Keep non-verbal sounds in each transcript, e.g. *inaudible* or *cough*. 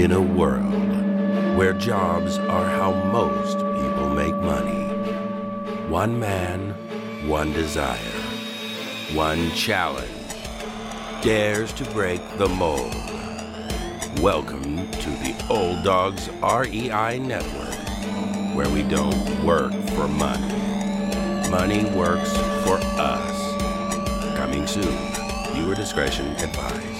In a world where jobs are how most people make money, one man, one desire, one challenge dares to break the mold. Welcome to the Old Dawgs REI Network, where we don't work for money. Money works for us. Coming soon. Viewer discretion advised.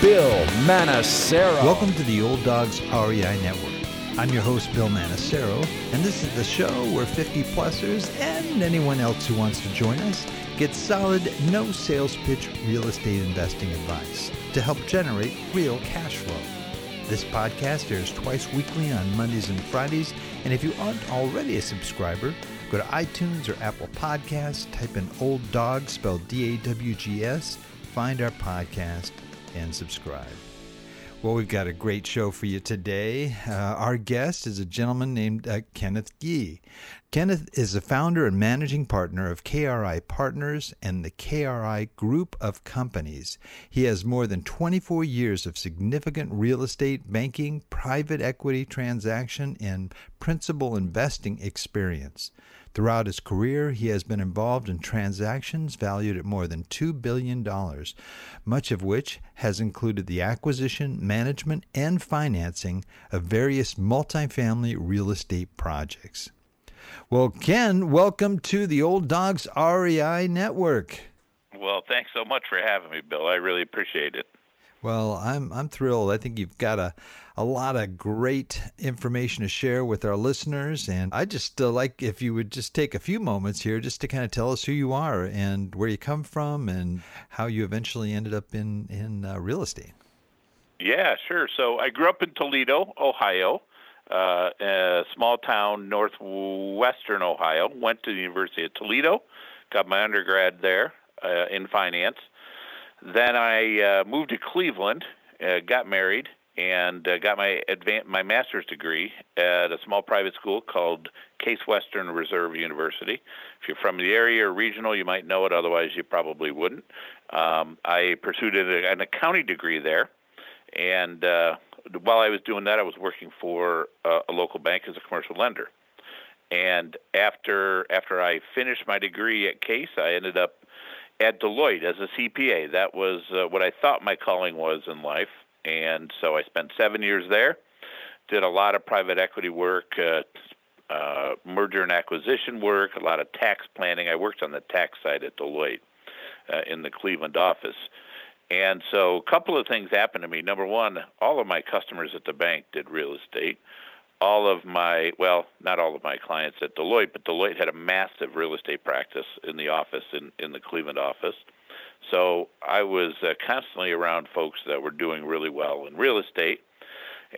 Bill Manassero. Welcome to the Old Dawgs REI Network. I'm your host, Bill Manassero, and this is the show where 50 plusers and anyone else who wants to join us get solid, no sales pitch real estate investing advice to help generate real cash flow. This podcast airs twice weekly on Mondays and Fridays, and if you aren't already a subscriber, go to iTunes or Apple Podcasts, type in Old Dawg, spelled D A W G S, find our podcast, and subscribe. Well, we've got a great show for you today. Uh, our guest is a gentleman named uh, Kenneth Gee. Kenneth is the founder and managing partner of KRI Partners and the KRI Group of Companies. He has more than 24 years of significant real estate, banking, private equity transaction, and principal investing experience. Throughout his career, he has been involved in transactions valued at more than $2 billion, much of which has included the acquisition, management, and financing of various multifamily real estate projects. Well, Ken, welcome to the Old Dawgs REI Network. Well, thanks so much for having me, Bill. I really appreciate it. Well, I'm I'm thrilled. I think you've got a a lot of great information to share with our listeners, and I just uh, like if you would just take a few moments here just to kind of tell us who you are and where you come from and how you eventually ended up in in uh, real estate. Yeah, sure. So I grew up in Toledo, Ohio, uh, a small town northwestern Ohio. Went to the University of Toledo, got my undergrad there uh, in finance then I uh, moved to Cleveland, uh, got married, and uh, got my advan- my master's degree at a small private school called Case Western Reserve University. If you're from the area or regional, you might know it. Otherwise, you probably wouldn't. Um, I pursued an accounting degree there, and uh, while I was doing that, I was working for a, a local bank as a commercial lender. And after after I finished my degree at Case, I ended up at Deloitte as a CPA. That was uh, what I thought my calling was in life. And so I spent seven years there, did a lot of private equity work, uh, uh, merger and acquisition work, a lot of tax planning. I worked on the tax side at Deloitte uh, in the Cleveland office. And so a couple of things happened to me. Number one, all of my customers at the bank did real estate all of my well, not all of my clients at Deloitte, but Deloitte had a massive real estate practice in the office in in the Cleveland office. So I was uh, constantly around folks that were doing really well in real estate.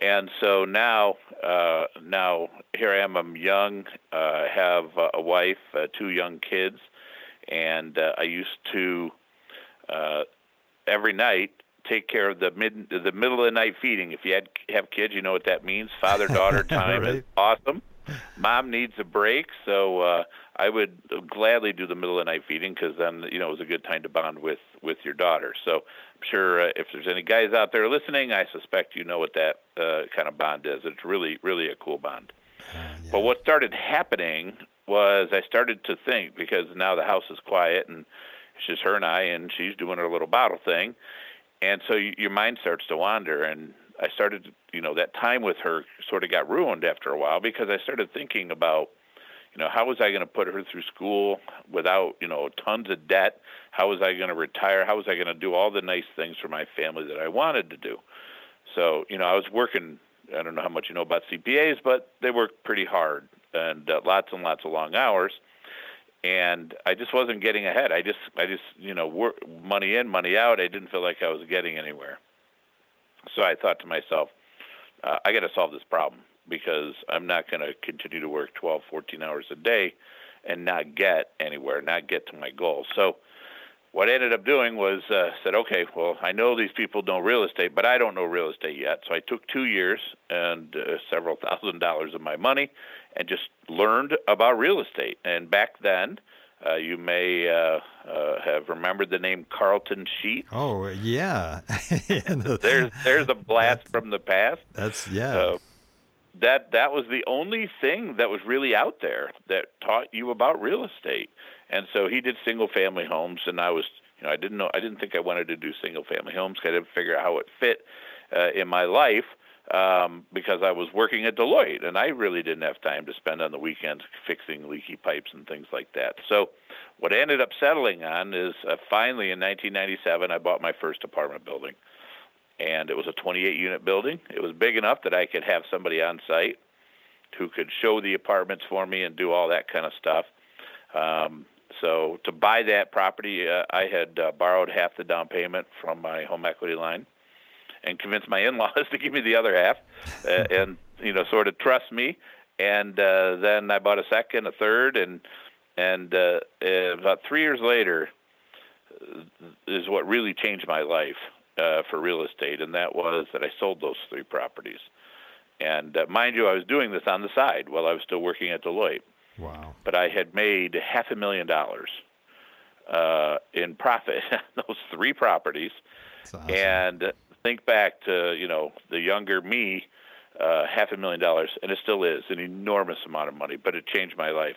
And so now, uh, now here I am. I'm young, uh, have a wife, uh, two young kids, and uh, I used to uh, every night take care of the mid the middle of the night feeding. If you had have kids, you know what that means. Father daughter *laughs* time right. is awesome. Mom needs a break, so uh, I would gladly do the middle of the night feeding because then you know it was a good time to bond with with your daughter. So I'm sure uh, if there's any guys out there listening, I suspect you know what that uh, kind of bond is. It's really really a cool bond. Yeah. But what started happening was I started to think because now the house is quiet and it's just her and I, and she's doing her little bottle thing and so you, your mind starts to wander and i started you know that time with her sort of got ruined after a while because i started thinking about You know, how was I going to put her through school without, you know, tons of debt? How was I going to retire? How was I going to do all the nice things for my family that I wanted to do? So, you know, I was working. I don't know how much you know about CPAs, but they work pretty hard and uh, lots and lots of long hours. And I just wasn't getting ahead. I just, I just, you know, work money in, money out. I didn't feel like I was getting anywhere. So I thought to myself, uh, I got to solve this problem because I'm not going to continue to work 12, 14 hours a day and not get anywhere, not get to my goal. So what I ended up doing was uh, said, okay, well, I know these people know real estate, but I don't know real estate yet. So I took two years and uh, several thousand dollars of my money and just learned about real estate. And back then, uh, you may uh, uh, have remembered the name Carlton Sheet. Oh yeah, *laughs* there's there's a blast from the past. That's yeah. That that was the only thing that was really out there that taught you about real estate. And so he did single family homes, and I was you know I didn't know I didn't think I wanted to do single family homes. I didn't figure out how it fit uh, in my life um, because I was working at Deloitte, and I really didn't have time to spend on the weekends fixing leaky pipes and things like that. So, what I ended up settling on is uh, finally in 1997, I bought my first apartment building, and it was a 28-unit building. It was big enough that I could have somebody on site who could show the apartments for me and do all that kind of stuff. Um, so, to buy that property, uh, I had uh, borrowed half the down payment from my home equity line and convince my in-laws *laughs* to give me the other half, uh, *laughs* and you know, sort of trust me. And uh, then I bought a second, a third, and and uh, uh about three years later uh, is what really changed my life uh, for real estate, and that was that I sold those three properties. And uh, mind you, I was doing this on the side while I was still working at Deloitte. Wow! But I had made half a million dollars uh, in profit *laughs* on those three properties, awesome. and think back to you know the younger me, uh, half a million dollars, and it still is an enormous amount of money, but it changed my life.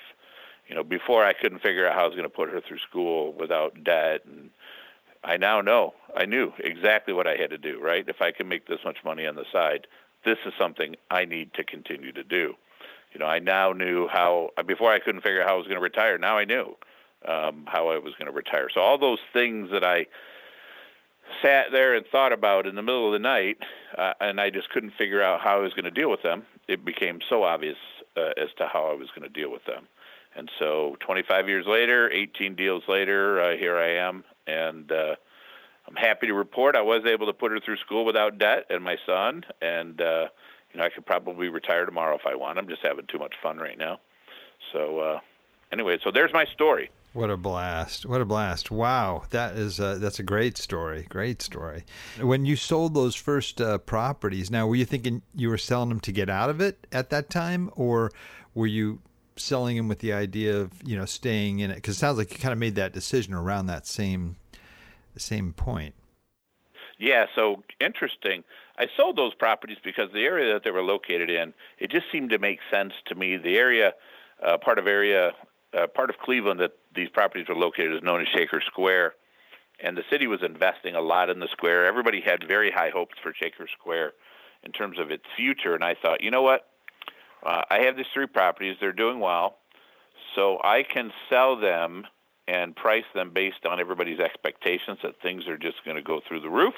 You know, before I couldn't figure out how I was going to put her through school without debt, and I now know. I knew exactly what I had to do. Right, if I can make this much money on the side, this is something I need to continue to do. You know, I now knew how. Before I couldn't figure out how I was going to retire. Now I knew um, how I was going to retire. So all those things that I sat there and thought about in the middle of the night, uh, and I just couldn't figure out how I was going to deal with them. It became so obvious uh, as to how I was going to deal with them. And so 25 years later, 18 deals later, uh, here I am, and uh, I'm happy to report I was able to put her through school without debt, and my son, and uh, you know I could probably retire tomorrow if I want. I'm just having too much fun right now. So uh, anyway, so there's my story. What a blast! What a blast! Wow, that is uh, that's a great story. Great story. When you sold those first uh, properties, now were you thinking you were selling them to get out of it at that time, or were you selling them with the idea of you know staying in it? Because it sounds like you kind of made that decision around that same same point. Yeah, so interesting. I sold those properties because the area that they were located in, it just seemed to make sense to me. The area, uh, part of area uh, part of Cleveland that these properties were located is known as Shaker Square, and the city was investing a lot in the square. Everybody had very high hopes for Shaker Square in terms of its future, and I thought, you know what? Uh, I have these three properties; they're doing well, so I can sell them and price them based on everybody's expectations that things are just going to go through the roof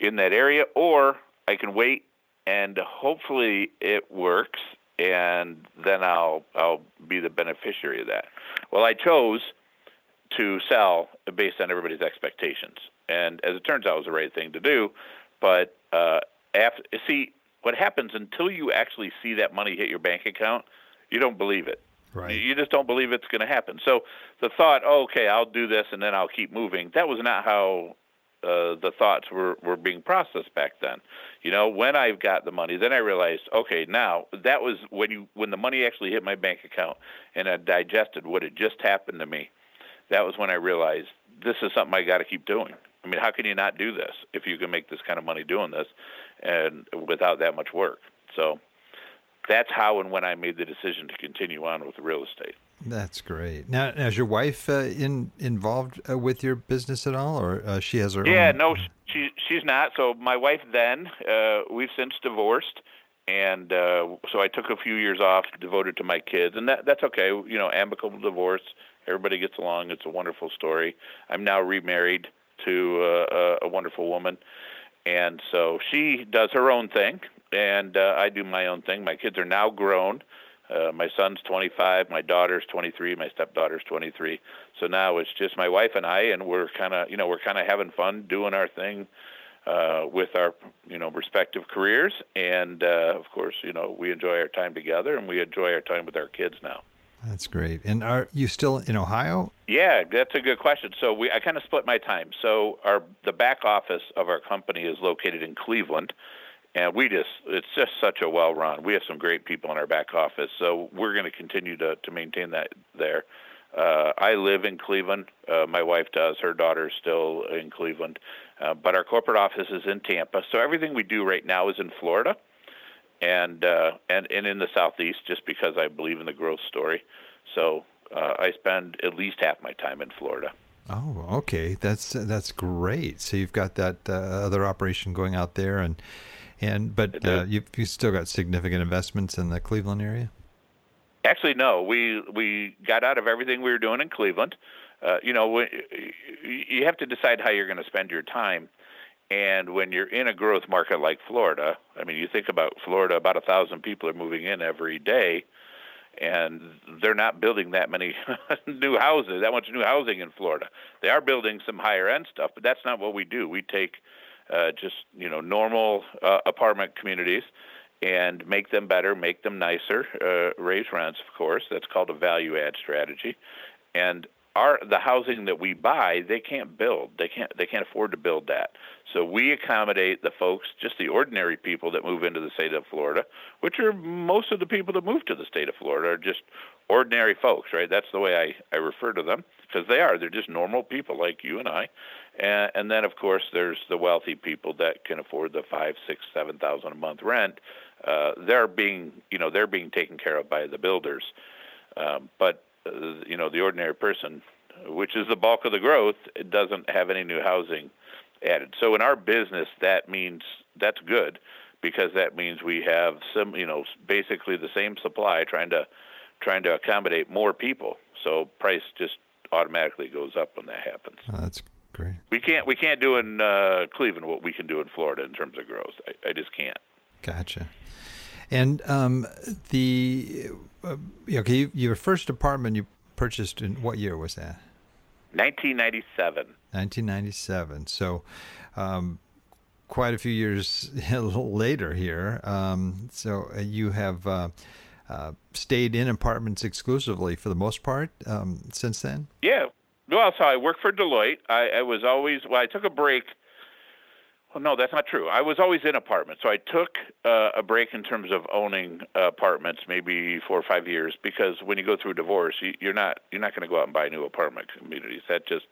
in that area, or I can wait and hopefully it works and then I'll I'll be the beneficiary of that. Well, I chose to sell based on everybody's expectations, and as it turns out, it was the right thing to do. But uh, after see what happens until you actually see that money hit your bank account, you don't believe it. Right. You just don't believe it's going to happen. So the thought, oh, okay, I'll do this and then I'll keep moving. That was not how uh, the thoughts were, were being processed back then. You know, when I got the money, then I realized, okay, now that was when you when the money actually hit my bank account and I digested what had just happened to me. That was when I realized this is something I got to keep doing. I mean, how can you not do this if you can make this kind of money doing this and without that much work? So that's how and when I made the decision to continue on with real estate. That's great. Now, now is your wife uh, in involved uh, with your business at all, or uh, she has her? Own Yeah, own... no, she she's not. So my wife then, uh, we've since divorced, and uh, so I took a few years off, devoted to my kids, and that that's okay. You know, amicable divorce. Everybody gets along. It's a wonderful story. I'm now remarried to uh, a wonderful woman, and so she does her own thing, and uh, I do my own thing. My kids are now grown. Uh, my son's 25, my daughter's 23, my stepdaughter's 23. So now it's just my wife and I, and we're kind of, you know, we're kind of having fun doing our thing uh, with our, you know, respective careers. And uh, of course, you know, we enjoy our time together, and we enjoy our time with our kids now. That's great. And are you still in Ohio? Yeah, that's a good question. So we I kind of split my time. So our the back office of our company is located in Cleveland, and we just it's just such a well run. We have some great people in our back office, so we're going to continue to to maintain that there. Uh, I live in Cleveland. Uh, my wife does. Her daughter's still in Cleveland, uh, but our corporate office is in Tampa. So everything we do right now is in Florida and uh, and and in the southeast, just because I believe in the growth story. So uh, I spend at least half my time in Florida. Oh, okay, that's that's great. So you've got that uh, other operation going out there, and and but uh, you've you still got significant investments in the Cleveland area. Actually, no. We we got out of everything we were doing in Cleveland. Uh, you know, you have to decide how you're going to spend your time. And when you're in a growth market like Florida, I mean, you think about Florida, about a thousand people are moving in every day, and they're not building that many *laughs* new houses, that much new housing in Florida. They are building some higher end stuff, but that's not what we do. We take uh, just you know normal uh, apartment communities and make them better, make them nicer, uh, raise rents, of course. That's called a value add strategy, and our the housing that we buy they can't build. They can't they can't afford to build that. So we accommodate the folks just the ordinary people that move into the state of Florida which are most of the people that move to the state of Florida are just ordinary folks right? That's the way I I refer to them because they are. They're just normal people like you and I and, and then of course there's the wealthy people that can afford the five six seven thousand a month rent uh, they're being you know they're being taken care of by the builders um, but uh, you know the ordinary person, which is the bulk of the growth, doesn't have any new housing added. So in our business, that means that's good because that means we have some, you know, basically the same supply trying to trying to accommodate more people. So price just automatically goes up when that happens. That's great. We can't we can't do in uh, Cleveland what we can do in Florida in terms of growth. I, I just can't. Gotcha. And um, the uh, okay, your first apartment you purchased in what year was that? 1997. 1997. So, um, quite a few years *laughs* later here. Um, so uh, you have uh, uh, stayed in apartments exclusively for the most part um, since then. Yeah. Well, so I worked for Deloitte. I, I was always well. I took a break well, no, that's not true. I was always in apartments, so I took uh, a break in terms of owning uh, apartments, maybe four or five years, because when you go through divorce, you, you're not you're not going to go out and buy new apartment communities. That just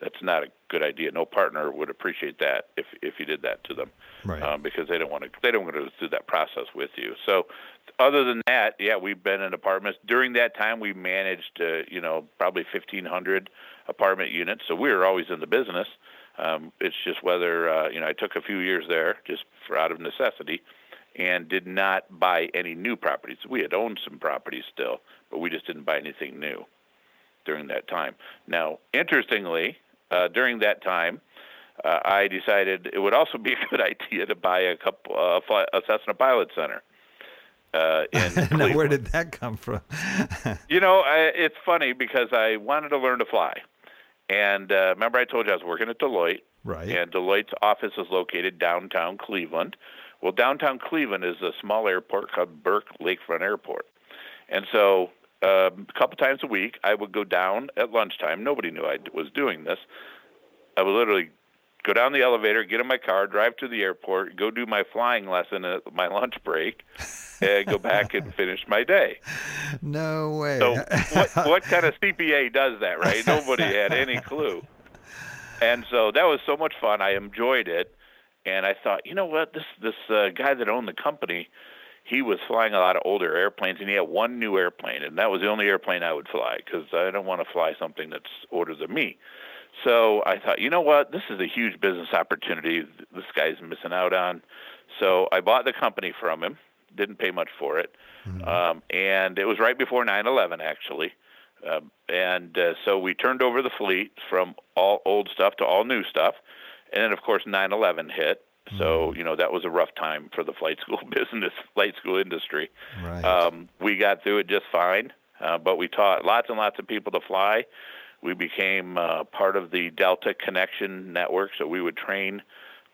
that's not a good idea. No partner would appreciate that if if you did that to them, right? Um, because they don't want to they don't want to go through that process with you. So, other than that, yeah, we've been in apartments. During that time, we managed uh, you know probably 1,500 apartment units. So we were always in the business. Um, it's just whether uh, you know I took a few years there just for out of necessity, and did not buy any new properties. We had owned some properties still, but we just didn't buy anything new during that time. Now, interestingly, uh, during that time, uh, I decided it would also be a good *laughs* idea to buy a couple uh, a Cessna Pilot Center. Uh, *laughs* in now, where did that come from? *laughs* you know, I, it's funny because I wanted to learn to fly. And uh, remember, I told you I was working at Deloitte. Right. And Deloitte's office is located downtown Cleveland. Well, downtown Cleveland is a small airport called Burke Lakefront Airport. And so um, a couple times a week, I would go down at lunchtime. Nobody knew I was doing this. I would literally go down the elevator, get in my car, drive to the airport, go do my flying lesson at my lunch break, *laughs* and go back and finish my day. No way. So what, *laughs* what kind of CPA does that, right? Nobody had any clue. And so that was so much fun. I enjoyed it, and I thought, you know what, this this uh, guy that owned the company, he was flying a lot of older airplanes, and he had one new airplane, and that was the only airplane I would fly because I don't want to fly something that's older than me. So I thought, you know what, this is a huge business opportunity. This guy's missing out on. So I bought the company from him didn't pay much for it, mm-hmm. um, and it was right before 9/11 actually. Um, and uh, so we turned over the fleet from all old stuff to all new stuff. And then, of course, 9 11 hit. Mm-hmm. So, you know, that was a rough time for the flight school *laughs* business, flight school industry. Right. Um, we got through it just fine, uh, but we taught lots and lots of people to fly. We became uh, part of the Delta Connection Network, so we would train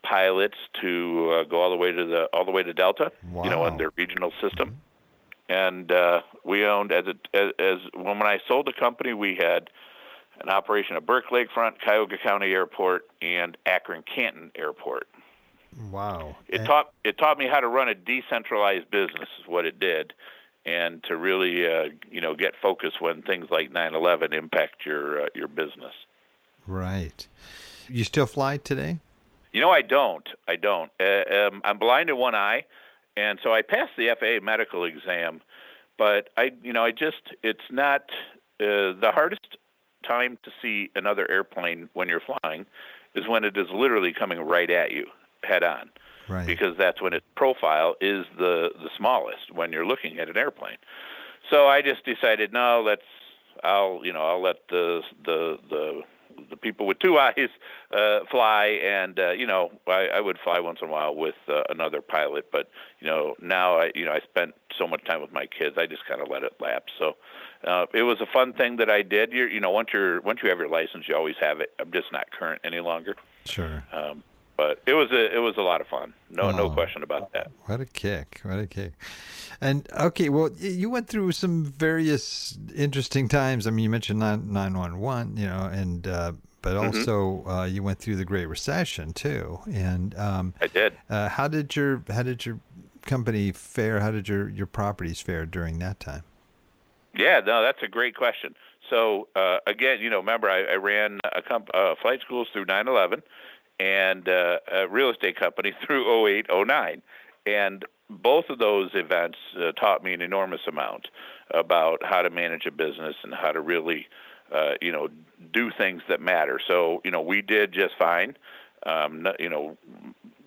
pilots to uh, go all the way to the all the way to Delta, wow. you know, on their regional system. Mm-hmm and uh, we owned as, a, as as when I sold the company, we had an operation at Burke Lakefront, Cuyahoga County Airport, and Akron Canton Airport. Wow! It and taught it taught me how to run a decentralized business. Is what it did, and to really uh, you know get focused when things like 9/11 impact your uh, your business. Right. You still fly today? You know, I don't. I don't. Uh, um, I'm blind in one eye, and so I passed the FAA medical exam, but I, you know, I just it's not uh, the hardest time to see another airplane when you're flying is when it is literally coming right at you head on. Right. Because that's when its profile is the the smallest when you're looking at an airplane. So I just decided no, let's I'll you know I'll let the the the the people with two *laughs* eyes uh, fly, and uh, you know I, I would fly once in a while with uh, another pilot. But you know now I you know I spent so much time with my kids, I just kind of let it lapse. So uh, it was a fun thing that I did. You're, you know once you're once you have your license, you always have it. I'm just not current any longer. Sure. Um, but it was a it was a lot of fun. No oh, no question about that. What a kick! What a kick! And okay, well, you went through some various interesting times. I mean, you mentioned nine one one, you know, and uh, but mm-hmm. also uh, you went through the Great Recession too. And um, I did. Uh, how did your how did your company fare? How did your your properties fare during that time? Yeah, no, that's a great question. So uh, again, you know, remember I, I ran a comp- uh, flight schools through 9/11 and uh, a real estate company *laughs* through 08, 09. And both of those events uh, taught me an enormous amount about how to manage a business and how to really, uh, you know, do things that matter. So, you know, we did just fine. Um, you know,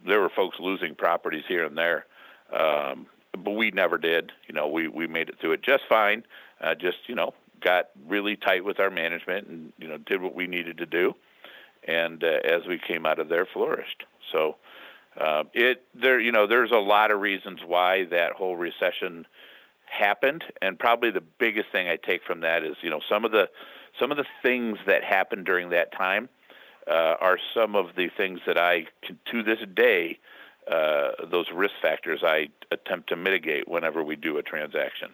there were folks losing properties here and there, um, but we never did. You know, we we made it through it just fine. Uh, just you know, got really tight with our management and you know did what we needed to do and uh, as we came out of there, flourished. So uh, it there, you know, there's a lot of reasons why that whole recession happened, and probably the biggest thing I take from that is, you know, some of the some of the things that happened during that time uh, are some of the things that I, to this day, uh, those risk factors I attempt to mitigate whenever we do a transaction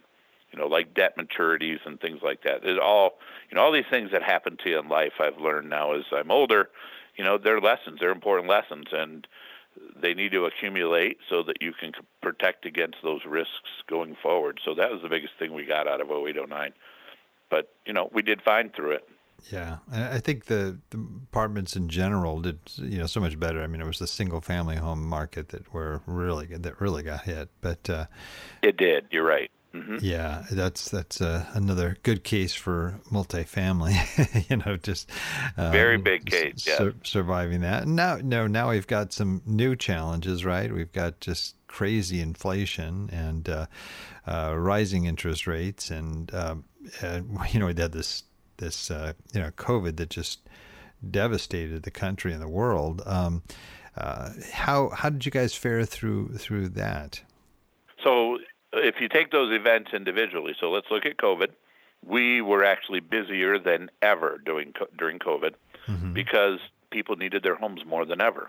you know, like debt maturities and things like that. It all, you know, all these things that happen to you in life, I've learned now as I'm older, you know, they're lessons, they're important lessons, and they need to accumulate so that you can protect against those risks going forward. So that was the biggest thing we got out of 0809. But, you know, we did fine through it. Yeah, I think the, the, apartments in general did you know so much better. I mean, it was the single family home market that were really that really got hit, but uh, it did. You're right. Mm-hmm. Yeah, that's that's uh, another good case for multifamily. *laughs* you know, just um, very big case. Yeah, surviving that. And now, no, now we've got some new challenges, right? We've got just crazy inflation and uh, uh, rising interest rates, and um, *laughs* you know, we had this this uh, you know COVID that just devastated the country and the world. Um, uh, how how did you guys fare through through that? If you take those events individually, so let's look at COVID. We were actually busier than ever during during COVID mm-hmm. because people needed their homes more than ever.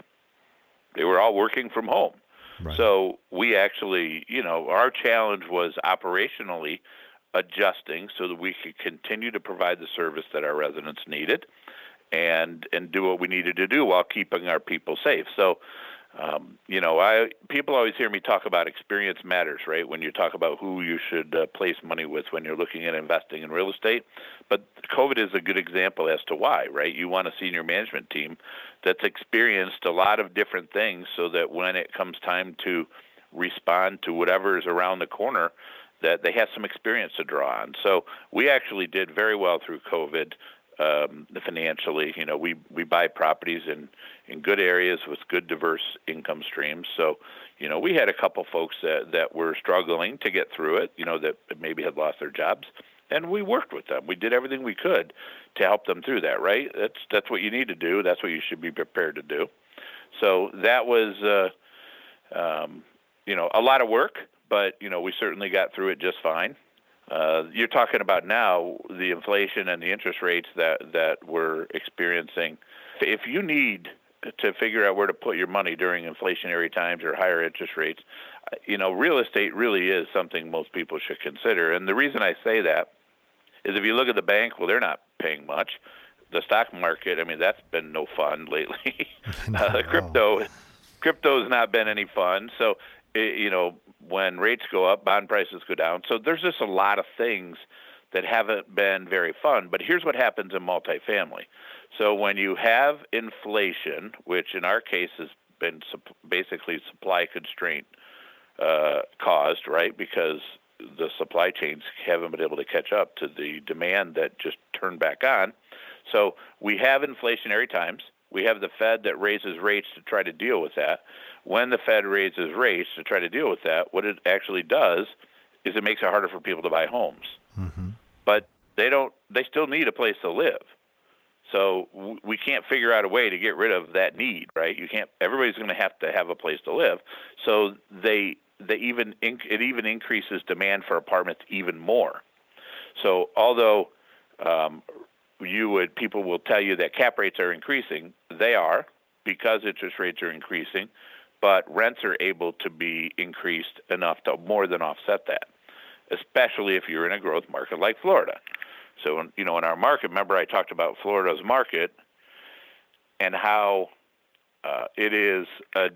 They were all working from home. Right. So we actually, you know, our challenge was operationally adjusting so that we could continue to provide the service that our residents needed and and do what we needed to do while keeping our people safe. So um, you know, I people always hear me talk about experience matters, right? When you talk about who you should uh, place money with when you're looking at investing in real estate. But COVID is a good example as to why, right? You want a senior management team that's experienced a lot of different things, so that when it comes time to respond to whatever is around the corner, that they have some experience to draw on. So we actually did very well through COVID um, financially. You know, we we buy properties in in good areas with good diverse income streams. So, you know, we had a couple folks that that were struggling to get through it, you know, that maybe had lost their jobs, and we worked with them. We did everything we could to help them through that. Right? That's that's what you need to do. That's what you should be prepared to do. So that was, uh, um, you know, a lot of work, but you know, we certainly got through it just fine. Uh, you're talking about now the inflation and the interest rates that that we're experiencing. If you need to figure out where to put your money during inflationary times or higher interest rates, you know, real estate really is something most people should consider. And the reason I say that is if you look at the bank, well, they're not paying much. The stock market, I mean, that's been no fun lately. *laughs* uh, crypto, crypto's not been any fun. So, it, you know, when rates go up, bond prices go down. So there's just a lot of things that haven't been very fun. But here's what happens in multifamily. So when you have inflation, which in our case has been sup- basically supply constraint uh, caused, right? Because the supply chains haven't been able to catch up to the demand that just turned back on. So we have inflationary times. We have the Fed that raises rates to try to deal with that. When the Fed raises rates to try to deal with that, what it actually does is it makes it harder for people to buy homes. Mm-hmm. But they don't. They still need a place to live. So we can't figure out a way to get rid of that need, right? You can't. Everybody's going to have to have a place to live. So they they even it even increases demand for apartments even more. So although um, you would people will tell you that cap rates are increasing, they are because interest rates are increasing, but rents are able to be increased enough to more than offset that, especially if you're in a growth market like Florida. So, you know, in our market, remember I talked about Florida's market and how uh, it is a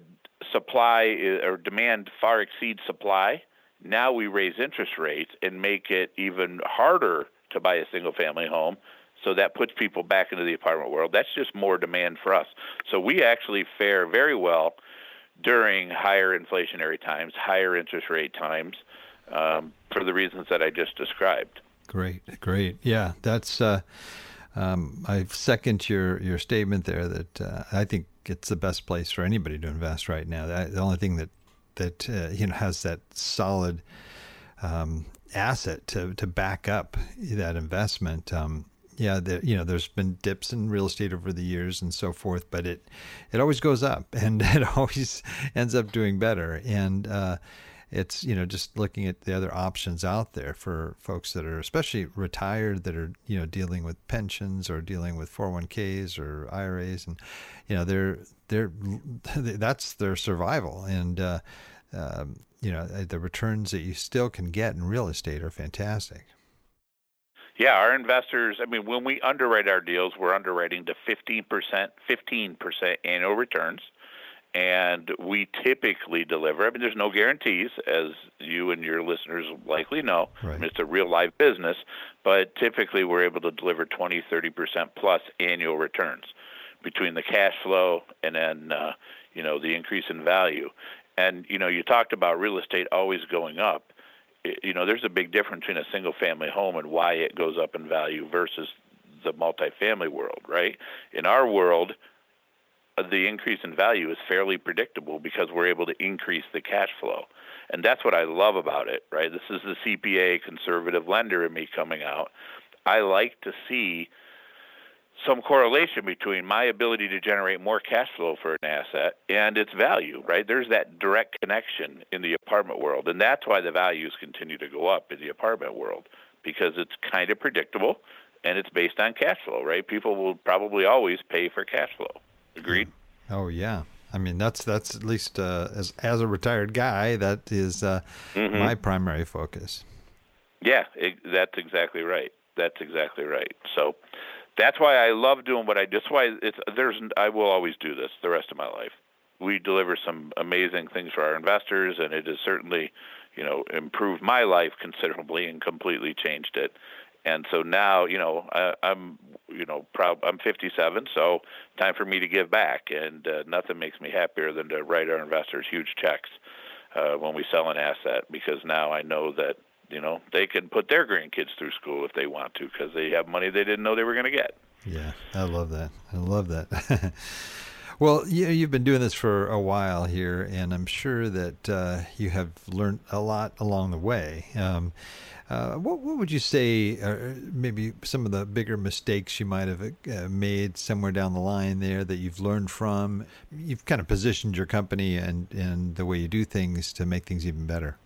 supply or demand far exceeds supply. Now we raise interest rates and make it even harder to buy a single family home. So that puts people back into the apartment world. That's just more demand for us. So we actually fare very well during higher inflationary times, higher interest rate times, um, for the reasons that I just described. Great, great. Yeah, that's. Uh, um, I second your your statement there that uh, I think it's the best place for anybody to invest right now. That, the only thing that that uh, you know has that solid um, asset to to back up that investment. Um, yeah, there, you know, there's been dips in real estate over the years and so forth, but it it always goes up *laughs* and it always ends up doing better. And uh, it's you know just looking at the other options out there for folks that are especially retired that are you know dealing with pensions or dealing with 401ks or IRAs and you know they're they're *laughs* that's their survival and uh, um, you know the returns that you still can get in real estate are fantastic. Yeah, our investors, I mean, when we underwrite our deals, we're underwriting to 15%, 15% annual returns and we typically deliver. I mean, there's no guarantees, as you and your listeners likely know. Right. I mean, it's a real live business, but typically we're able to deliver 20, 30 percent plus annual returns between the cash flow and then uh, you know the increase in value. And you know, you talked about real estate always going up. You know, there's a big difference between a single family home and why it goes up in value versus the multifamily world, right? In our world, the increase in value is fairly predictable because we're able to increase the cash flow. And that's what I love about it, right? This is the CPA conservative lender in me coming out. I like to see some correlation between my ability to generate more cash flow for an asset and its value, right? There's that direct connection in the apartment world. And that's why the values continue to go up in the apartment world because it's kind of predictable and it's based on cash flow, right? People will probably always pay for cash flow. Agreed. Oh yeah. I mean that's that's at least uh, as as a retired guy that is uh, mm-hmm. my primary focus. Yeah, it, that's exactly right. That's exactly right. So that's why I love doing what I do. That's why it's there's I will always do this the rest of my life. We deliver some amazing things for our investors, and it has certainly, you know, improved my life considerably and completely changed it and so now you know I, I'm you know proud I'm 57 so time for me to give back. And uh, nothing makes me happier than to write our investors huge checks uh, when we sell an asset because now I know that you know they can put their grandkids through school if they want to because they have money they didn't know they were going to get. Yeah I love that. I love that. *laughs* Well, you, you've been doing this for a while here, and I'm sure that uh, you have learned a lot along the way. Um, uh, what, what would you say are maybe some of the bigger mistakes you might have uh, made somewhere down the line there that you've learned from? You've kind of positioned your company and, and the way you do things to make things even better.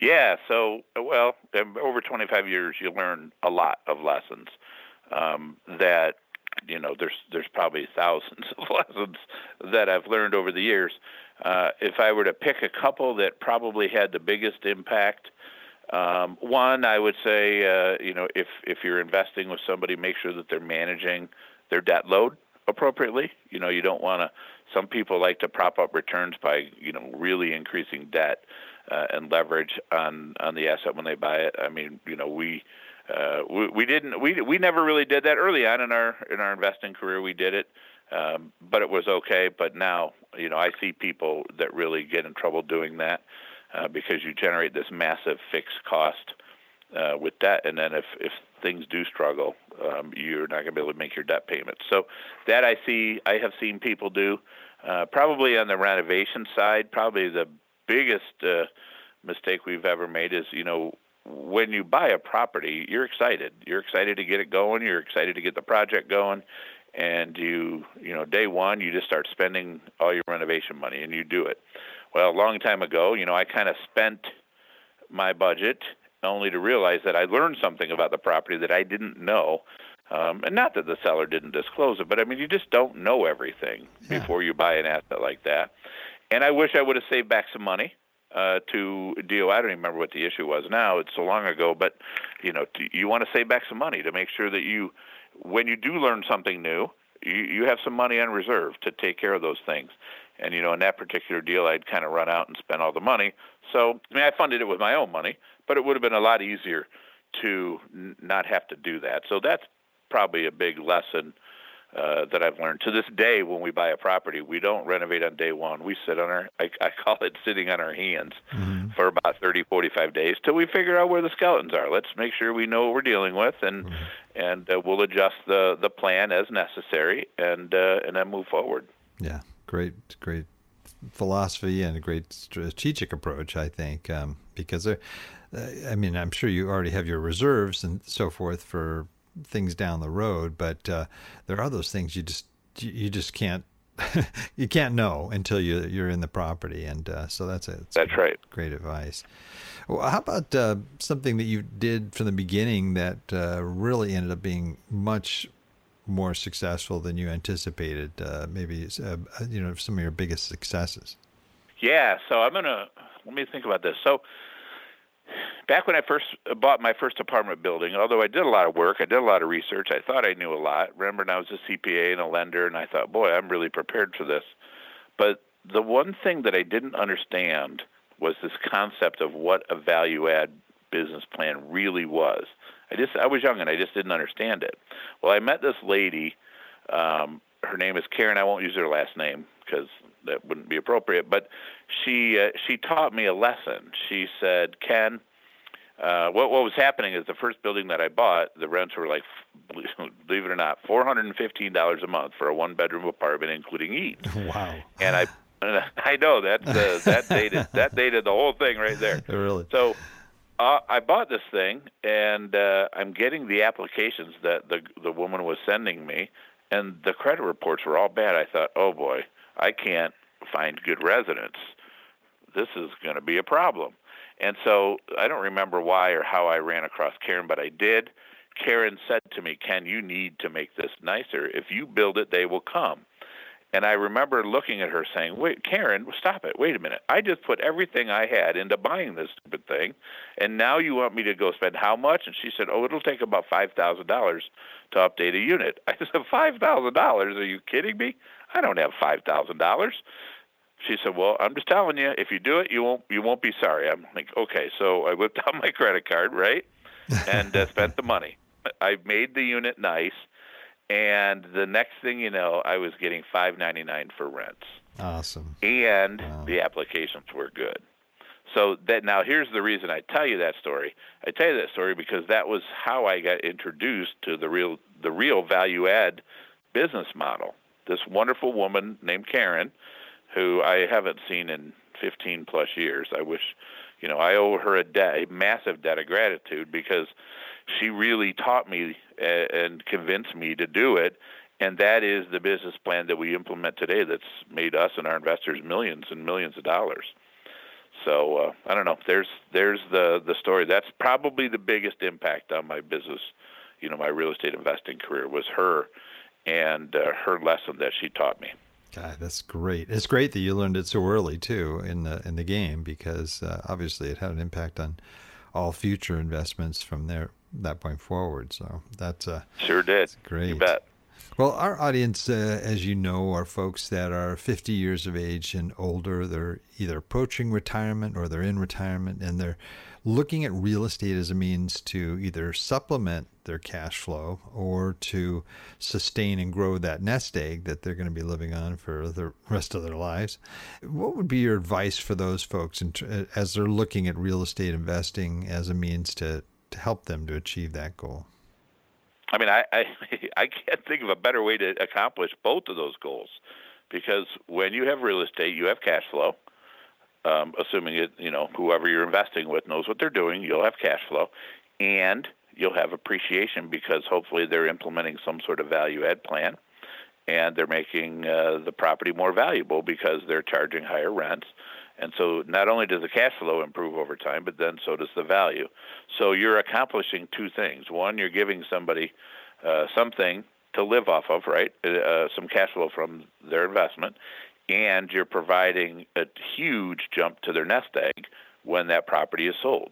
Yeah, so, well, over 25 years, you learn a lot of lessons um, that you know there's there's probably thousands of *laughs* lessons that I've learned over the years. Uh, if I were to pick a couple that probably had the biggest impact, um, one I would say uh, you know if if you're investing with somebody, make sure that they're managing their debt load appropriately. You know you don't want to. Some people like to prop up returns by you know really increasing debt uh, and leverage on on the asset when they buy it. I mean you know we uh, we, we didn't we we never really did that early on in our in our investing career. We did it, um, but it was okay. But now, you know, I see people that really get in trouble doing that uh, because you generate this massive fixed cost uh, with debt, and then if if things do struggle, um, you're not going to be able to make your debt payments. So that I see, I have seen people do. Uh, probably on the renovation side, probably the biggest uh, mistake we've ever made is, you know, when you buy a property, you're excited. You're excited to get it going. You're excited to get the project going, and you, you know, day one, you just start spending all your renovation money, and you do it. Well, a long time ago, you know, I kind of spent my budget only to realize that I learned something about the property that I didn't know. Um, and not that the seller didn't disclose it, but I mean, you just don't know everything yeah. before you buy an asset like that. And I wish I would have saved back some money uh, to deal. I don't even remember what the issue was now. It's so long ago, but you know, to, you want to save back some money to make sure that you, when you do learn something new, you, you have some money on reserve to take care of those things. And you know, in that particular deal, I'd kind of run out and spend all the money. So I mean, I funded it with my own money, but it would have been a lot easier to n- not have to do that. So that's probably a big lesson uh, that I've learned. To this day, when we buy a property, we don't renovate on day one. We sit on our, I, I *laughs* call it sitting on our hands mm-hmm. for about 30, 45 days till we figure out where the skeletons are. Let's make sure we know what we're dealing with, and mm-hmm. and uh, we'll adjust the the plan as necessary, and uh, and then move forward. Yeah, great, great philosophy and a great strategic approach, I think, um, because there, uh, I mean, I'm sure you already have your reserves and so forth for things down the road, but uh, there are those things you just you just can't *laughs* you can't know until you you're in the property, and uh, so that's it. that's, that's right. Great advice. Well, how about uh, something that you did from the beginning that uh, really ended up being much more successful than you anticipated? Uh, maybe uh, you know some of your biggest successes. Yeah. So I'm gonna let me think about this. So back when I first bought my first apartment building, although I did a lot of work, I did a lot of research, I thought I knew a lot. Remember, I was a CPA and a lender, and I thought, boy, I'm really prepared for this. But the one thing that I didn't understand was this concept of what a value add business plan really was. I just I was young and I just didn't understand it. Well, I met this lady. Um, her name is Karen. I won't use her last name because that wouldn't be appropriate. But she uh, she taught me a lesson. She said, "Ken, uh, what what was happening is the first building that I bought, the rents were like, *laughs* believe it or not, four hundred and fifteen dollars a month for a one bedroom apartment, including heat. *laughs* Wow! And I *laughs* I know that uh, that dated that dated the whole thing right there. Really? So. Uh, I bought this thing, and uh, I'm getting the applications that the the woman was sending me, and the credit reports were all bad. I thought, oh boy, I can't find good residents. This is going to be a problem. And so I don't remember why or how I ran across Karen, but I did. Karen said to me, Ken, you need to make this nicer. If you build it, they will come. And I remember looking at her saying, Wait, Karen, stop it. Wait a minute. I just put everything I had into buying this stupid thing. And now you want me to go spend how much? And she said, Oh, it'll take about $5,000 to update a unit. *laughs* I said, $5,000? Are you kidding me? I don't have $5,000. She said, "Well, I'm just telling you, if you do it, you won't you won't be sorry." I'm like, "Okay." So I whipped out *laughs* my credit card, right, and uh, spent the money. I made the unit nice, and the next thing you know, I was getting five ninety nine for rents. Awesome. And wow. the applications were good. So that now here's the reason I tell you that story. I tell you that story because that was how I got introduced to the real the real value add business model this wonderful woman named Karen, who I haven't seen in 15 plus years. I wish, you know, I owe her a debt, a massive debt of gratitude because she really taught me and convinced me to do it. And that is the business plan that we implement today that's made us and our investors millions and millions of dollars. So uh, I don't know. There's there's the the story. That's probably the biggest impact on my business, you know, my real estate investing career was her and uh, her lesson that she taught me. God, that's great. It's great that you learned it so early too in the in the game because uh, obviously it had an impact on all future investments from there that point forward. So that's uh, sure did. great. You bet. Well, our audience, uh, as you know, are folks that are 50 years of age and older. They're either approaching retirement or they're in retirement, and they're looking at real estate as a means to either supplement their cash flow or to sustain and grow that nest egg that they're going to be living on for the rest of their lives. What would be your advice for those folks in, as they're looking at real estate investing as a means to, to help them to achieve that goal? I mean, I, I *laughs* I can't think of a better way to accomplish both of those goals, because when you have real estate, you have cash flow. Um, assuming it, you know, whoever you're investing with knows what they're doing, you'll have cash flow, and you'll have appreciation because hopefully they're implementing some sort of value add plan, and they're making uh, the property more valuable because they're charging higher rents. And so not only does the cash flow improve over time, but then so does the value. So you're accomplishing two things. One, you're giving somebody uh, something to live off of, right? Uh, some cash flow from their investment, and you're providing a huge jump to their nest egg when that property is sold.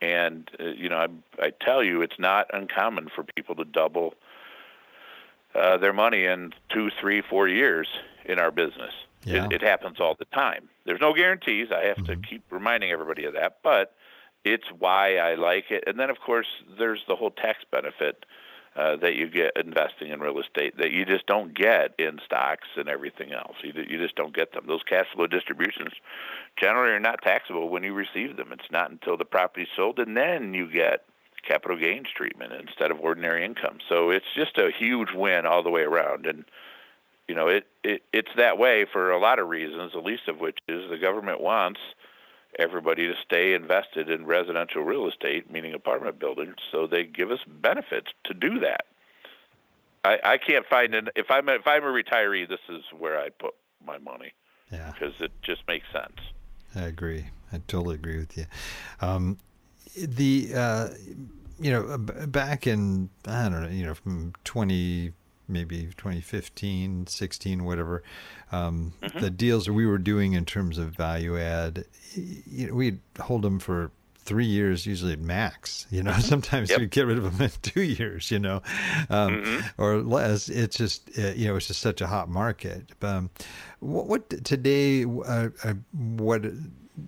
And uh, you know, I, I tell you, it's not uncommon for people to double uh, their money in two, three, four years in our business. Yeah. It, it happens all the time. There's no guarantees. I have mm-hmm. to keep reminding everybody of that, but it's why I like it. And then, of course, there's the whole tax benefit uh, that you get investing in real estate that you just don't get in stocks and everything else. You, you just don't get them. Those cash flow distributions generally are not taxable when you receive them. It's not until the property's sold, and then you get capital gains treatment instead of ordinary income. So it's just a huge win all the way around. And you know, it, it it's that way for a lot of reasons. The least of which is the government wants everybody to stay invested in residential real estate, meaning apartment buildings, so they give us benefits to do that. I, I can't find an if I'm a, if I'm a retiree, this is where I put my money. Yeah, because it just makes sense. I agree. I totally agree with you. Um, the uh, you know back in I don't know you know from twenty maybe 2015, 16, whatever, um, mm-hmm. the deals that we were doing in terms of value add, you know, we'd hold them for three years, usually at max. You know, *laughs* sometimes yep. we get rid of them in *laughs* two years. You know, um, mm-hmm. or less. It's just uh, you know, it's just such a hot market. Um, what, what, today? Uh, uh, what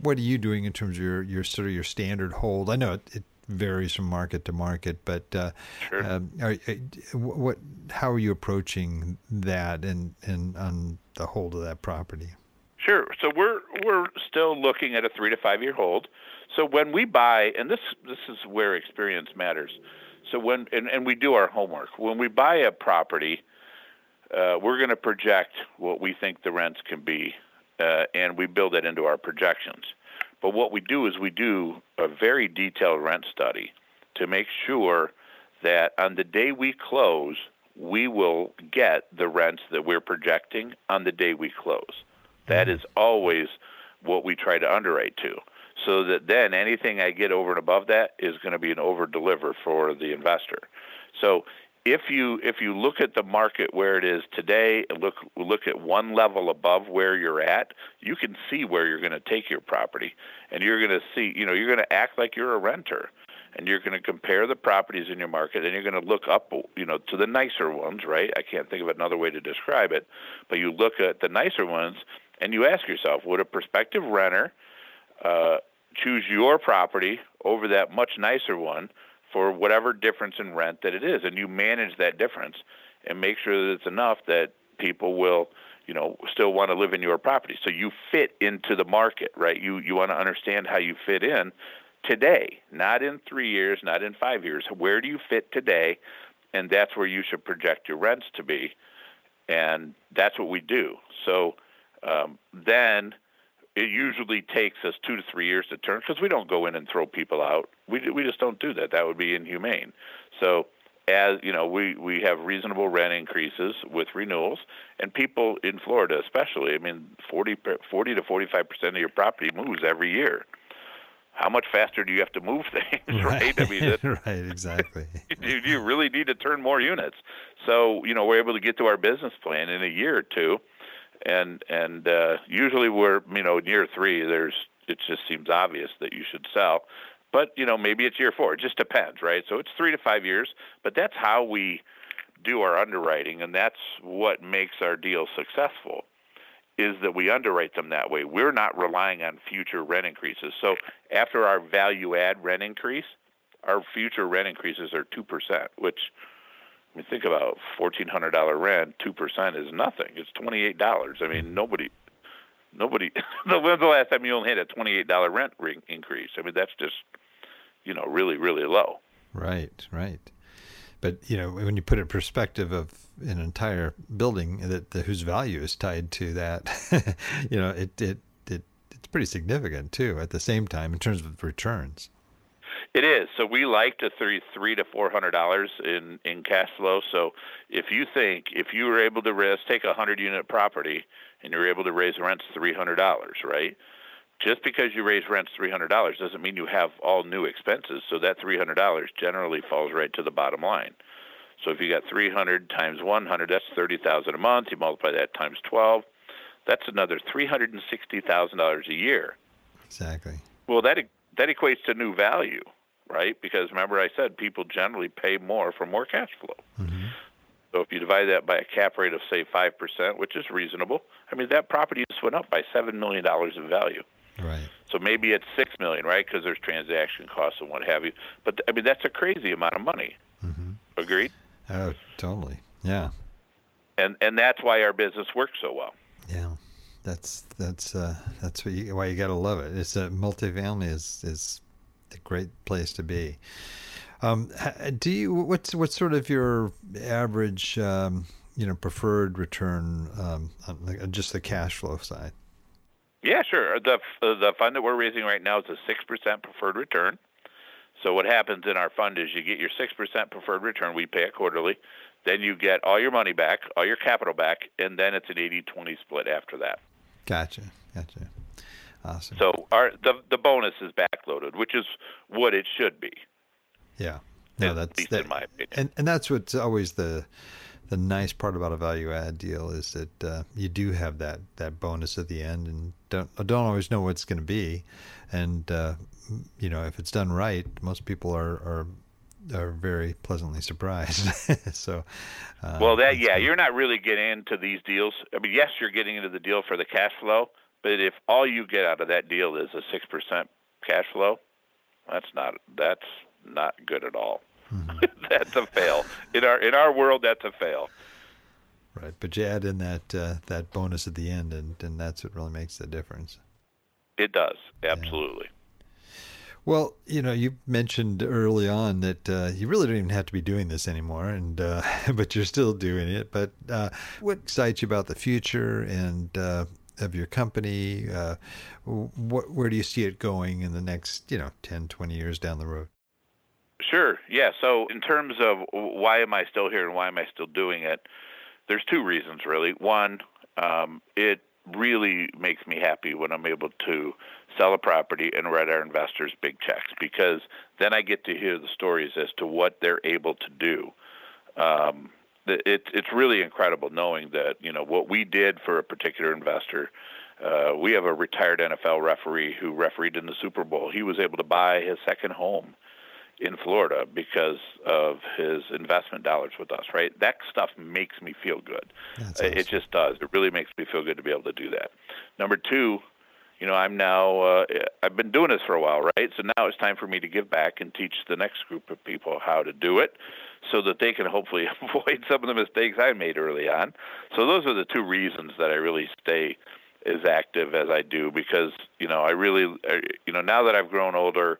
what are you doing in terms of your your sort of your standard hold? I know it, it varies from market to market, but uh, sure. uh, are, uh, what how are you approaching that and and on the hold of that property? Sure. So we're we're still looking at a three to five year hold. So when we buy, and this this is where experience matters. So when and, and we do our homework. When we buy a property, uh, we're going to project what we think the rents can be, uh, and we build it into our projections. But what we do is we do a very detailed rent study to make sure that on the day we close, we will get the rents that we're projecting on the day we close. That mm-hmm. always what we try to underwrite to. So that then anything I get over and above that is going to be an over deliver for the investor. So if you if you look at the market where it is today and look look at one level above where you're at, you can see where you're going to take your property, and you're going to see you know you're going to act like you're a renter, and you're going to compare the properties in your market, and you're going to look up you know to the nicer ones, right? I can't think of another way to describe it, but you look at the nicer ones, and you ask yourself, would a prospective renter uh, choose your property over that much nicer one? For whatever difference in rent that it is, and you manage that difference and make sure that it's enough that people will, you know, still want to live in your property. So you fit into the market, right? You you want to understand how you fit in today, not in three years, not in five years. Where do you fit today? And that's where you should project your rents to be. and that's what we do. So um, then it usually takes us two to three years to turn because we don't go in and throw people out. We we just don't do that. That would be inhumane. So as you know, we we have reasonable rent increases with renewals, and people in Florida, especially, I mean, 40, 40 to forty five percent of your property moves every year. How much faster do you have to move *laughs* things, right? right? I mean, *laughs* right, exactly. *laughs* you, you really need to turn more units. So you know, we're able to get to our business plan in a year or two, and and uh, usually we're you know in year three. There's it just seems obvious that you should sell but you know maybe it's year four. It just depends, right? So it's three to five years, but that's how we do our underwriting, and that's what makes our deals successful. Is that we underwrite them that way. We're not relying on future rent increases. So after our value add rent increase, our future rent increases are two percent, which I mean, think about fourteen hundred dollar rent. Two percent is nothing. It's twenty eight dollars. I mean, nobody, nobody. when's *laughs* the last time you only had a twenty eight dollar rent increase? I mean, that's just you know, really, really low. Right, right. But you know, when you put it in perspective of an entire building that, that whose value is tied to that, *laughs* you know, it, it it it's pretty significant too. At the same time, in terms of returns. It is. So we like to three three to four hundred dollars in in cash flow. So if you think if you were able to risk take a hundred unit property and you're able to raise rents three hundred dollars, right? Just because you raise rents $300 doesn't mean you have all new expenses. So that $300 generally falls right to the bottom line. So if you got 300 times 100, that's 30,000 a month. You multiply that times 12, that's another $360,000 a year. Exactly. Well, that that equates to new value, right? Because remember I said people generally pay more for more cash flow. Mm-hmm. So if you divide that by a cap rate of say 5%, which is reasonable, I mean that property just went up by 7 million dollars in value. Right. So maybe it's six million, right? Because there's transaction costs and what have you. But I mean, that's a crazy amount of money. Mm-hmm. Agreed. Oh, totally. Yeah. And and that's why our business works so well. Yeah, that's that's uh, that's what you, why you got to love it. It's a multifamily is is a great place to be. Um, do you what's what's sort of your average um, you know preferred return um, on just the cash flow side? Yeah, sure. The the fund that we're raising right now is a six percent preferred return. So what happens in our fund is you get your six percent preferred return. We pay it quarterly. Then you get all your money back, all your capital back, and then it's an 80-20 split after that. Gotcha. Gotcha. Awesome. So our the the bonus is backloaded, which is what it should be. Yeah. No, that's that, in my opinion. And and that's what's always the the nice part about a value add deal is that uh, you do have that that bonus at the end, and don't don't always know what it's going to be, and uh, you know if it's done right, most people are are are very pleasantly surprised. *laughs* so, uh, well, that yeah, you're not really getting into these deals. I mean, yes, you're getting into the deal for the cash flow, but if all you get out of that deal is a six percent cash flow, that's not that's not good at all. Mm-hmm. *laughs* that's a fail in our in our world. That's a fail. Right, but you add in that uh, that bonus at the end, and and that's what really makes the difference. It does absolutely. Yeah. Well, you know, you mentioned early on that uh, you really don't even have to be doing this anymore, and uh, *laughs* but you're still doing it. But uh, what excites you about the future and uh, of your company? Uh, what, where do you see it going in the next, you know, 10, 20 years down the road? Sure. Yeah. So, in terms of why am I still here and why am I still doing it, there's two reasons really. One, um, it really makes me happy when I'm able to sell a property and write our investors big checks because then I get to hear the stories as to what they're able to do. Um, it, it's really incredible knowing that you know what we did for a particular investor. Uh, we have a retired NFL referee who refereed in the Super Bowl. He was able to buy his second home in Florida because of his investment dollars with us, right? That stuff makes me feel good. Awesome. It just does. It really makes me feel good to be able to do that. Number two, you know, I'm now, uh, I've been doing this for a while, right? So now it's time for me to give back and teach the next group of people how to do it so that they can hopefully *laughs* avoid some of the mistakes I made early on. So those are the two reasons that I really stay as active as I do because, you know, I really, you know, now that I've grown older,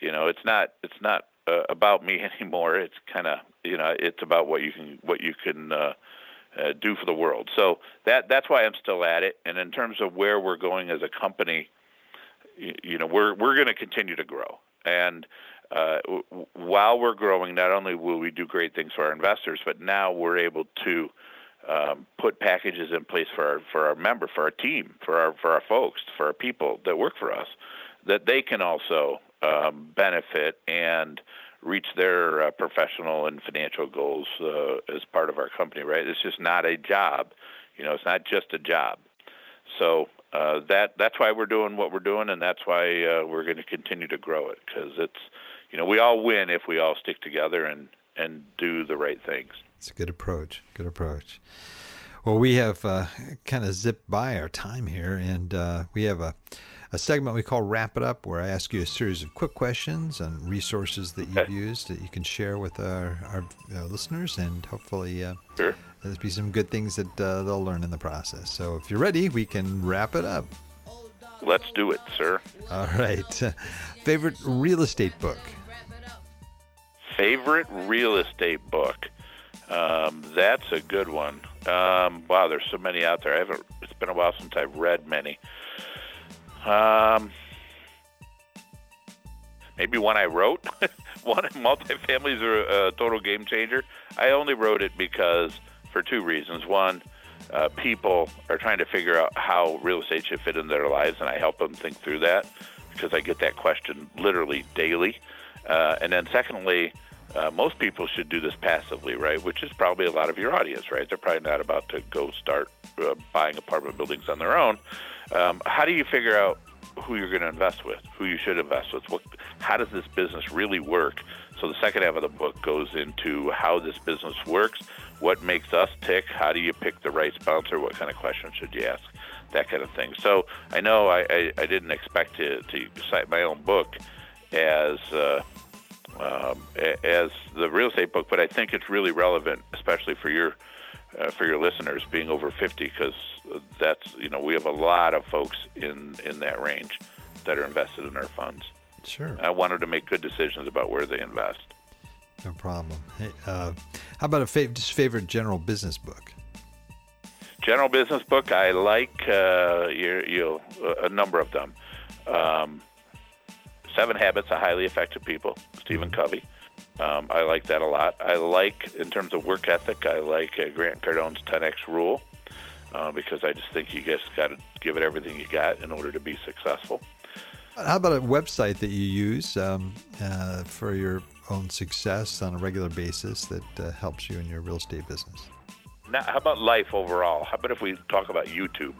you know it's not it's not uh, about me *laughs* anymore it's kind of you know it's about what you can what you can uh, uh, do for the world. So that that's why I'm still at it. And in terms of where we're going as a company, you, you know, we're we're going to continue to grow. And uh, w- while we're growing, not only will we do great things for our investors, but now we're able to um, put packages in place for our for our member, for our team, for our for our folks, for our people that work for us, that they can also um, benefit and reach their uh, professional and financial goals uh, as part of our company. Right? It's just not a job. You know, it's not just a job. So uh, that that's why we're doing what we're doing, and that's why uh, we're going to continue to grow it because it's you know we all win if we all stick together and and do the right things. It's a good approach. Good approach. Well, we have uh, kind of zipped by our time here, and uh, we have a, a segment we call Wrap It Up, where I ask you a series of quick questions on resources that you've used that you can share with our, our, our listeners, and hopefully uh, sure. there'll be some good things that uh, they'll learn in the process. So if you're ready, we can wrap it up. Let's do it, sir. All right. *laughs* Favorite real estate book? Favorite real estate book? Um, that's a good one. Um, wow, there's so many out there. I haven't. It's been a while since I've read many. Um, maybe one I wrote. *laughs* one multifamilies are a total game changer. I only wrote it because for two reasons. One, uh, people are trying to figure out how real estate should fit in their lives, and I help them think through that because I get that question literally daily. Uh, and then secondly, uh, most people should do this passively, right? Which is probably a lot of your audience, right? They're probably not about to go start uh, buying apartment buildings on their own. Um, how do you figure out who you're going to invest with, who you should invest with? What, how does this business really work? So the second half of the book goes into how this business works, what makes us tick, how do you pick the right sponsor, what kind of questions should you ask, that kind of thing. So I know I, I, I didn't expect to, to cite my own book as uh, um, as the real estate book, but I think it's really relevant, especially for your uh, for your listeners being over 50, because that's you know we have a lot of folks in in that range that are invested in our funds. Sure. I wanted to make good decisions about where they invest. No problem. Hey, uh, how about a fav- just favorite general business book? General business book, I like uh, you, you a number of them. Um, Seven Habits of Highly Effective People, Stephen Covey. Um, I like that a lot. I like, in terms of work ethic, I like uh, Grant Cardone's 10x rule uh, because I just think you just got to give it everything you got in order to be successful. How about a website that you use um, uh, for your own success on a regular basis that uh, helps you in your real estate business? Now, how about life overall? How about if we talk about YouTube?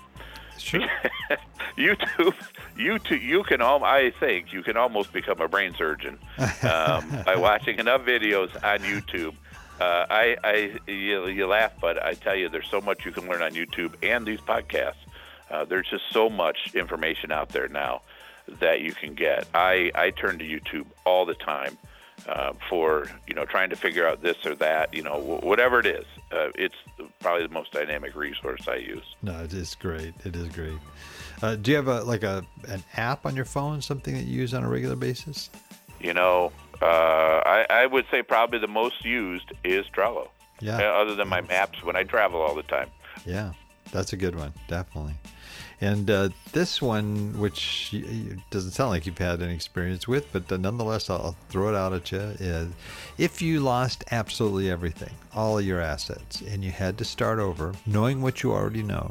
Sure. *laughs* YouTube, YouTube, you can all. I think you can almost become a brain surgeon um, by *laughs* watching enough videos on YouTube. Uh, I, I, you, you laugh, but I tell you, there's so much you can learn on YouTube and these podcasts. Uh, there's just so much information out there now that you can get. I, I turn to YouTube all the time uh, for you know trying to figure out this or that. You know, whatever it is, uh, it's probably the most dynamic resource I use. No, it is great. It is great. Uh, do you have a like a an app on your phone, something that you use on a regular basis? You know, uh, I, I would say probably the most used is Trello. Yeah. Uh, other than my maps when I travel all the time. Yeah, that's a good one, definitely. And uh, this one, which doesn't sound like you've had any experience with, but uh, nonetheless, I'll throw it out at you. Is if you lost absolutely everything, all your assets, and you had to start over, knowing what you already know,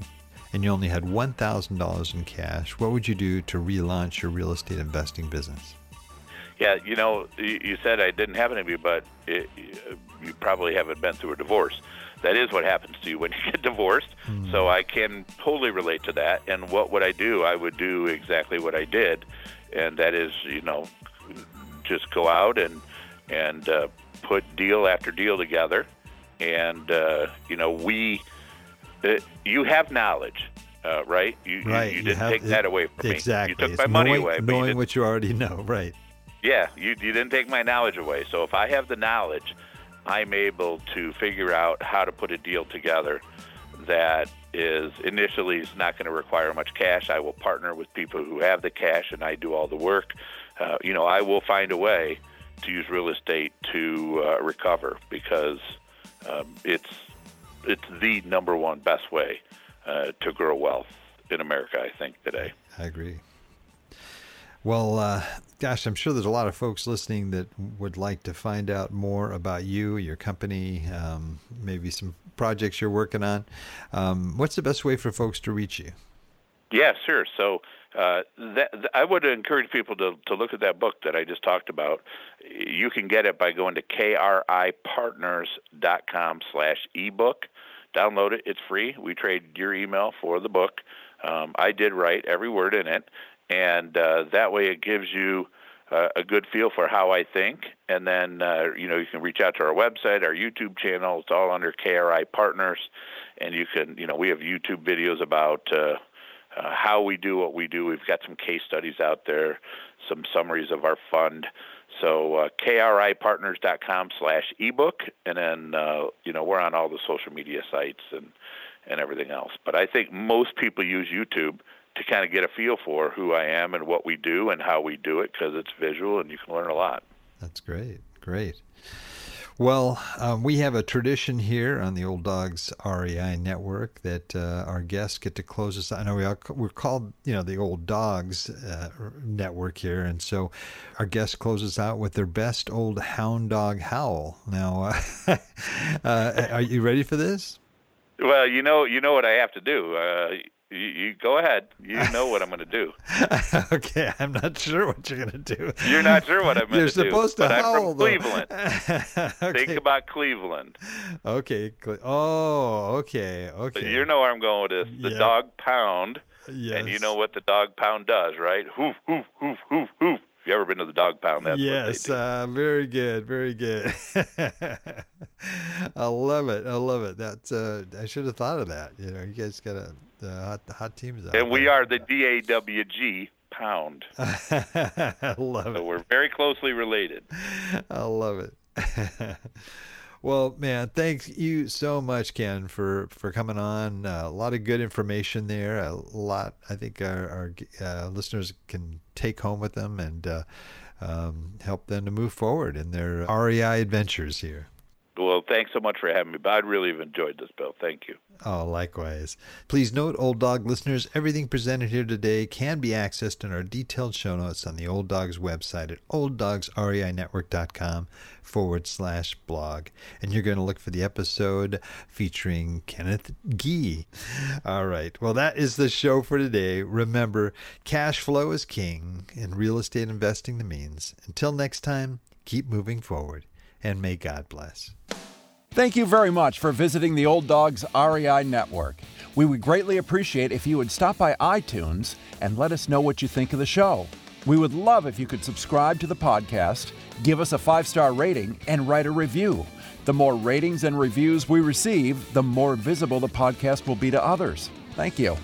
and you only had $1,000 in cash, what would you do to relaunch your real estate investing business? Yeah, you know, you said I didn't have any, but it, you probably haven't been through a divorce. That is what happens to you when *laughs* you get divorced. Mm. So I can totally relate to that. And what would I do? I would do exactly what I did, and that is, you know, just go out and and uh, put deal after deal together. And uh, you know, we, uh, you have knowledge. Uh, right? You, right. you, you didn't have, take that away from exactly. me. You took it's my money knowing, away. Knowing you what you already know, right? Yeah, you, you didn't take my knowledge away. So if I have the knowledge, I'm able to figure out how to put a deal together that is initially is not going to require much cash. I will partner with people who have the cash, and I do all the work. Uh, you know, I will find a way to use real estate to uh, recover because um, it's it's the number one best way uh, to grow wealth in America. I think today. I agree. Well, uh, gosh, I'm sure there's a lot of folks listening that would like to find out more about you, your company, um, maybe some projects you're working on. Um, what's the best way for folks to reach you? Yeah, sure. So uh, that, I would encourage people to, to look at that book that I just talked about. You can get it by going to kripartners.com slash ebook. Download it. It's free. We trade your email for the book. Um, I did write every word in it and uh, that way it gives you uh, a good feel for how I think. And then uh, you know you can reach out to our website, our YouTube channel. It's all under KRI Partners, and you can you know we have YouTube videos about. Uh, uh, how we do what we do. We've got some case studies out there, some summaries of our fund. So uh, kripartners.com slash ebook, and then uh, you know we're on all the social media sites and and everything else. But I think most people use YouTube to kind of get a feel for who I am and what we do and how we do it because it's visual and you can learn a lot. That's great. Great. Well, um, we have a tradition here on the Old Dawgs REI network that uh, our guests get to close us. I know we are, we're called, you know, the Old Dawgs uh, network here, and so our guest closes out with their best old hound dog howl. Now, uh, *laughs* uh, are you ready for this? Well, you know, you know what I have to do. You, you, go ahead. You know what I'm going to do. *laughs* okay, I'm not sure what you're going to do. You're not sure what I'm going to do. You're supposed to howl. I'm from Cleveland. *laughs* okay. Think about Cleveland. Okay. Oh, okay. Okay. You know where I'm going with this. The dog pound. Yes. And you know what the dog pound does, right? Hoof, hoof, hoof, hoof, hoof. If you ever been to the dog pound, that's yes, uh, very good, very good. *laughs* I love it. I love it. That's uh, I should have thought of that. You know, you guys got a the hot, hot teams out. And we are the DAWG pound. *laughs* I love so it. we're very closely related. I love it. *laughs* well, man, thank you so much, Ken, for for coming on. Uh, a lot of good information there. A lot, I think, our, our uh, listeners can take home with them and uh, um, help them to move forward in their REI adventures here. Well, thanks so much for having me. But I really have enjoyed this, Bill. Thank you. Oh, likewise. Please note, Old Dawg listeners, everything presented here today can be accessed in our detailed show notes on the Old Dawgs website at olddawgsreinetwork.com forward slash blog. And you're going to look for the episode featuring Kenneth Gee. All right. Well, that is the show for today. Remember, cash flow is king and real estate investing the means. Until next time, keep moving forward and may God bless. Thank you very much for visiting the Old Dawgs REI Network. We would greatly appreciate if you would stop by iTunes and let us know what you think of the show. We would love if you could subscribe to the podcast, give us a five star rating, and write a review. The more ratings and reviews we receive, the more visible the podcast will be to others. Thank you.